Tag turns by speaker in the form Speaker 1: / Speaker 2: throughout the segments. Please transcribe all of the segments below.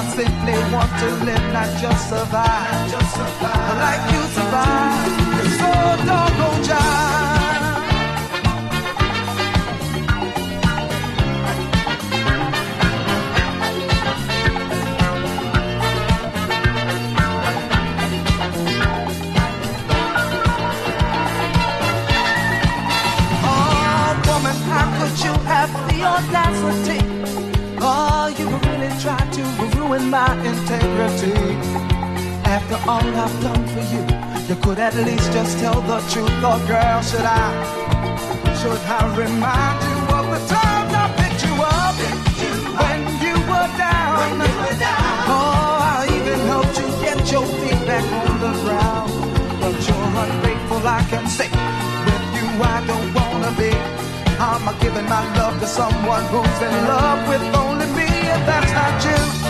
Speaker 1: I simply want to live, not just survive. Not just survive. Like you survive. So don't my integrity. After all I've done for you, you could at least just tell the truth. Or girl, should I, should I remind you of the times I picked you up, when. You when you were down? Oh, I even helped you
Speaker 2: get your feet back on the ground. But
Speaker 3: you're ungrateful,
Speaker 1: I can say. With you,
Speaker 2: I don't wanna be. I'm giving my love to someone who's in love with only me, and that's
Speaker 4: not you.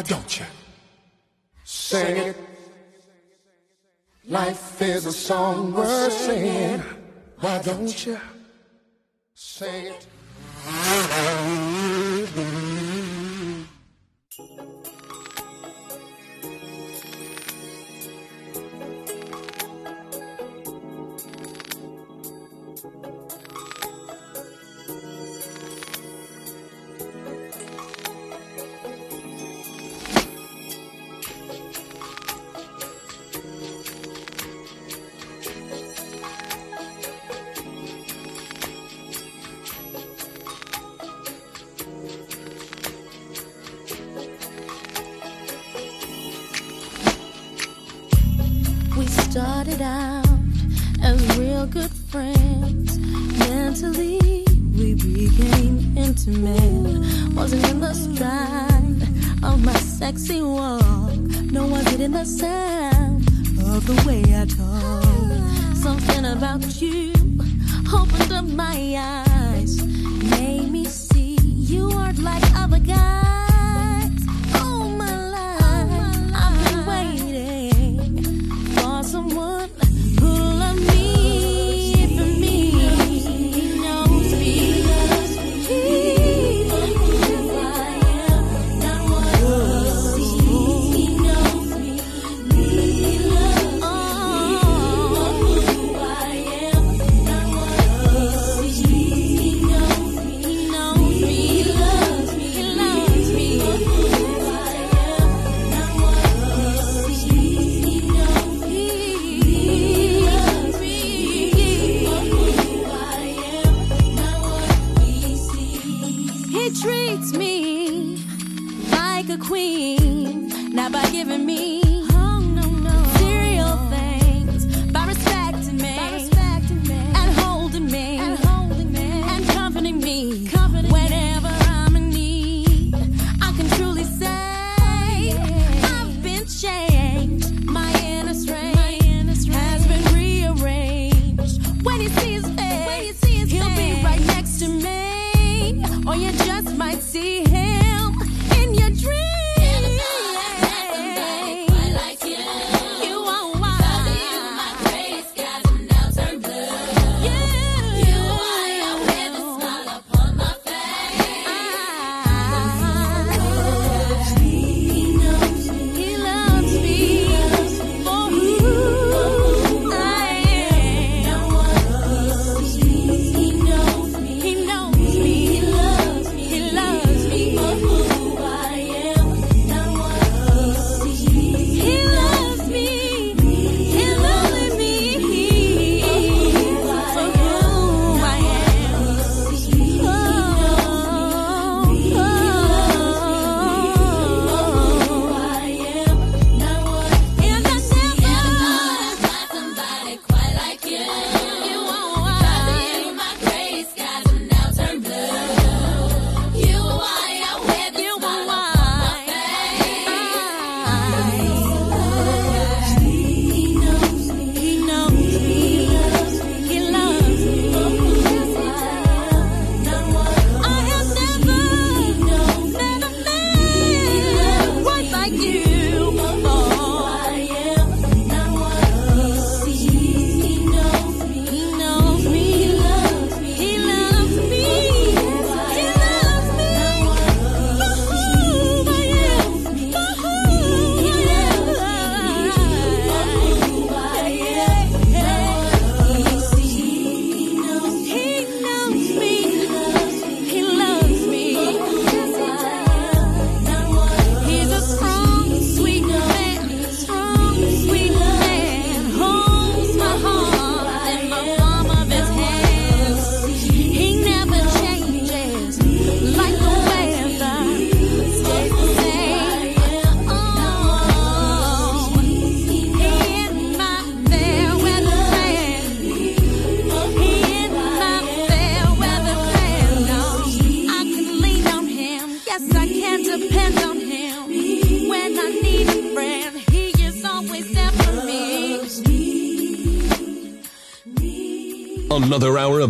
Speaker 4: Why don't you sing it? Life is a song worth singing. Why don't you sing it?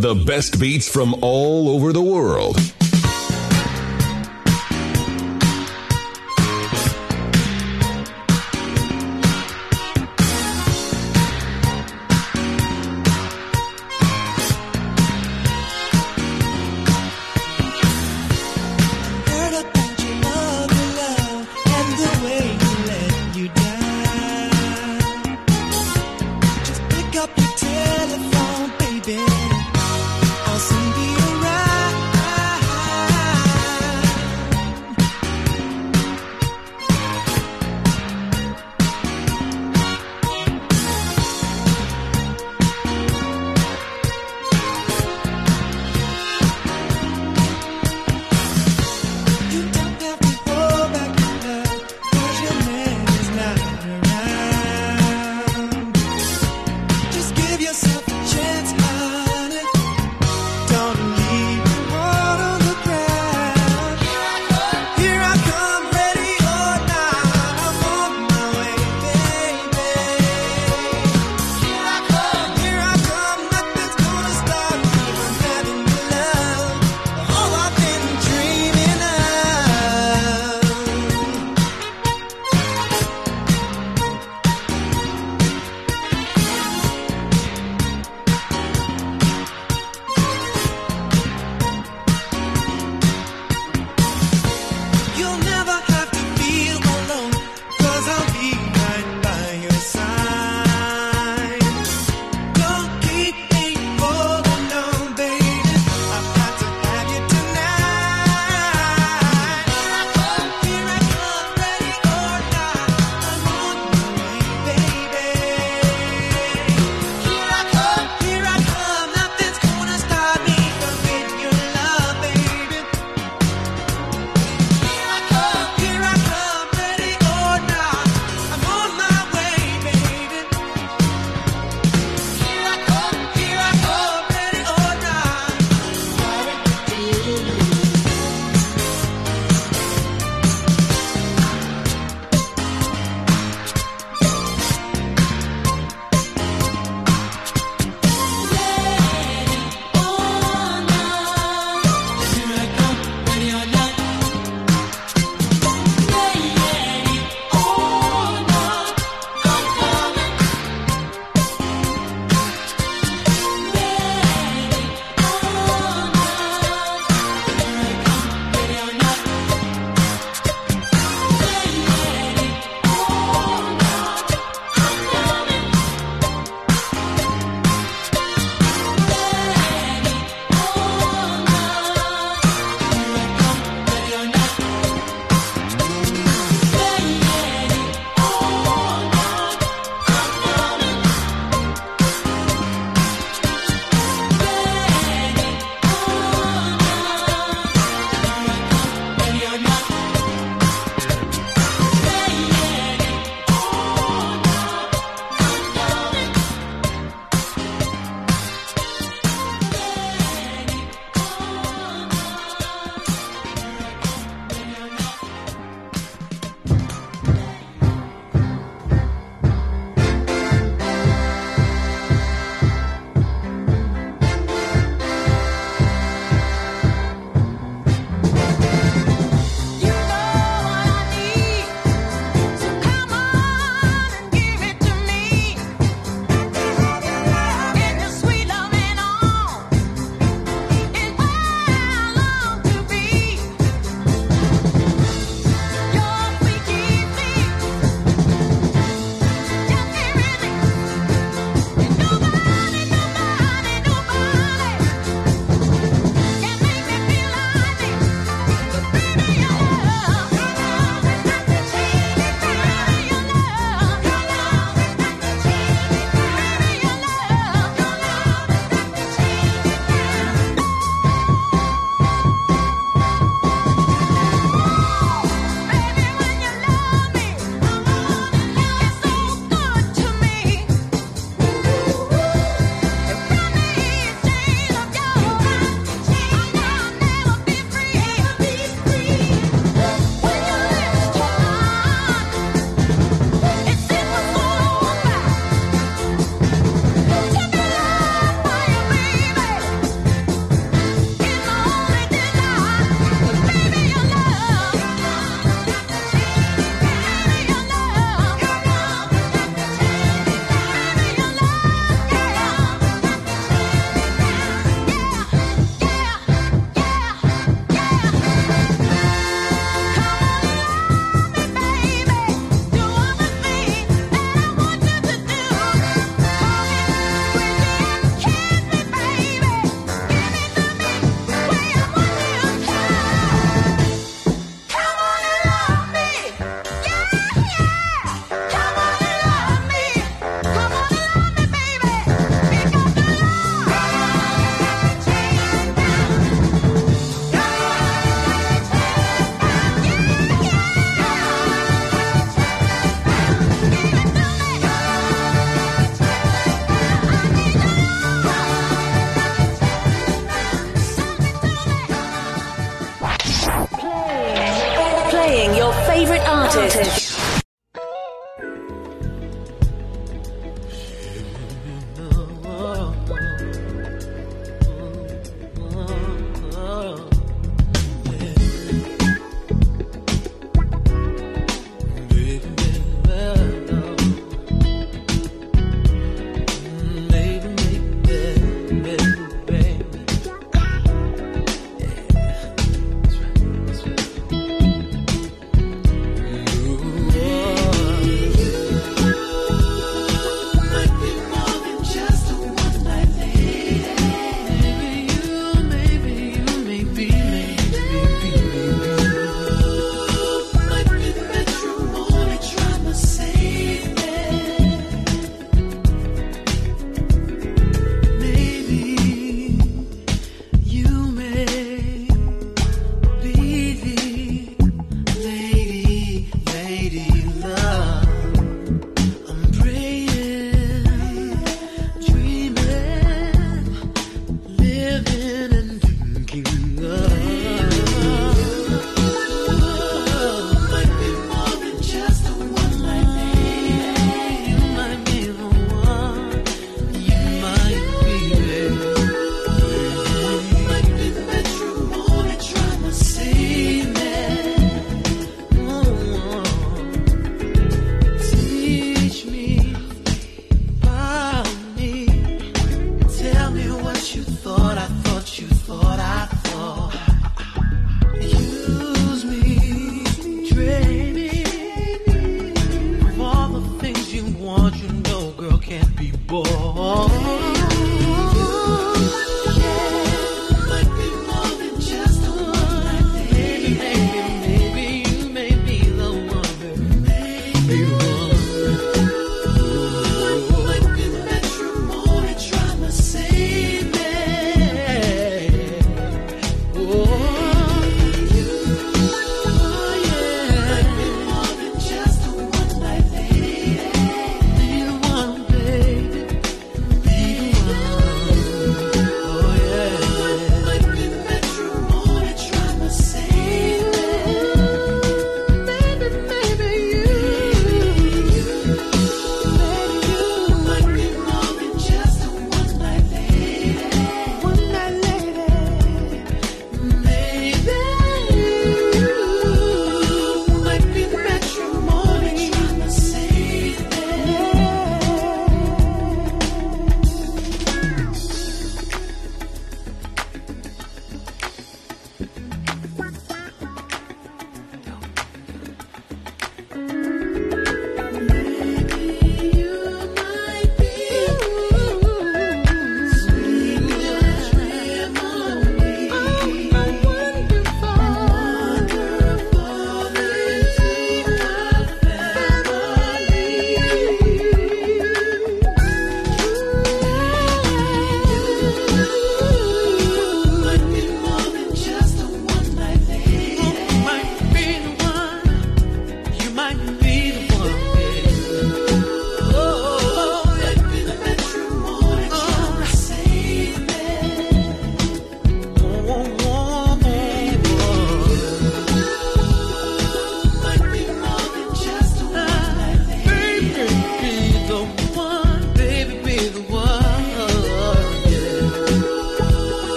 Speaker 5: The
Speaker 6: best beats from all over the world.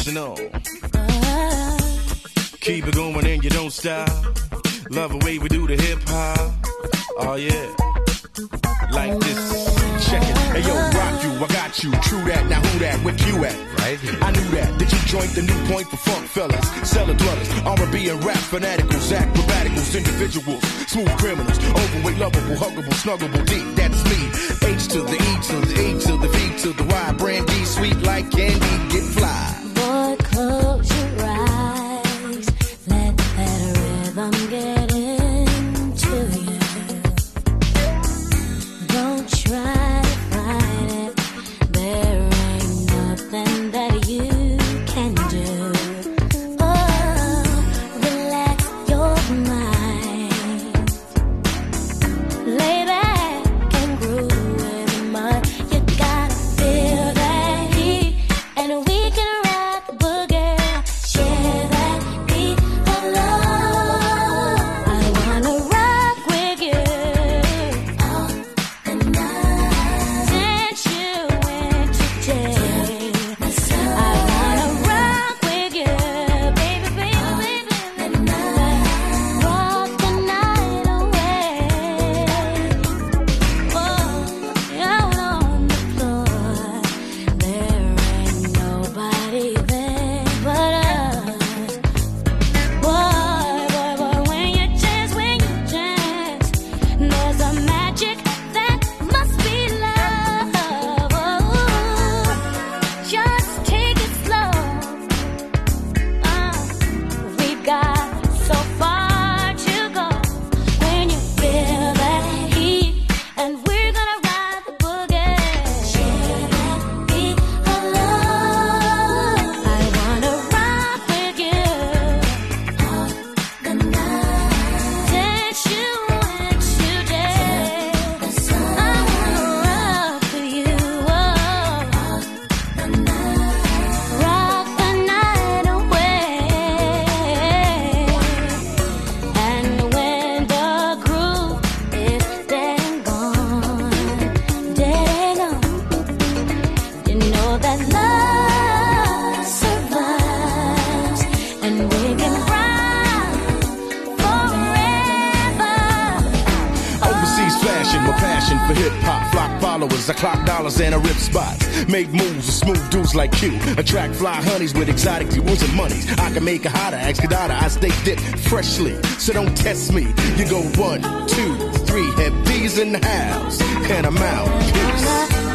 Speaker 7: Original. Keep it going and you don't stop. Love the way we do the hip hop. Oh yeah, like this. Check it. Hey yo, rock you, I got
Speaker 4: you. True that, now who that? Where you at?
Speaker 8: Right here.
Speaker 4: I knew that. Did you join the new point for funk fellas? Cellar dwellers, R&B and rap fanaticals, acrobaticals, individuals, smooth criminals, overweight, lovable, huggable, snuggable, deep. That's me. H to the E to the E to the V to the Y. Brandy, sweet like candy, get fly. Attract fly honeys with exotic jewels and monies. I can make a hotter, Kadada. I stay dipped freshly, so don't test me. You go one, two, three, have these in the house, and I'm out. Peace.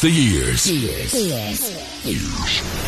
Speaker 9: The
Speaker 6: years.
Speaker 9: Woo!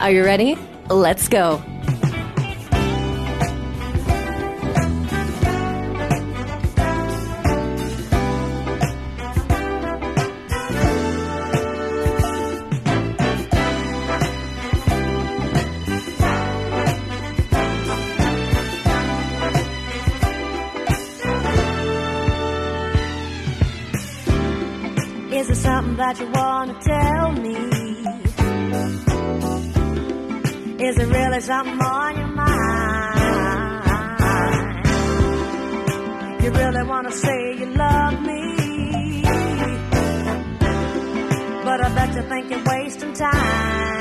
Speaker 8: Are you ready? Let's go.
Speaker 10: cause I'm on your mind. You really wanna say you love me, but I bet you think you're wasting time.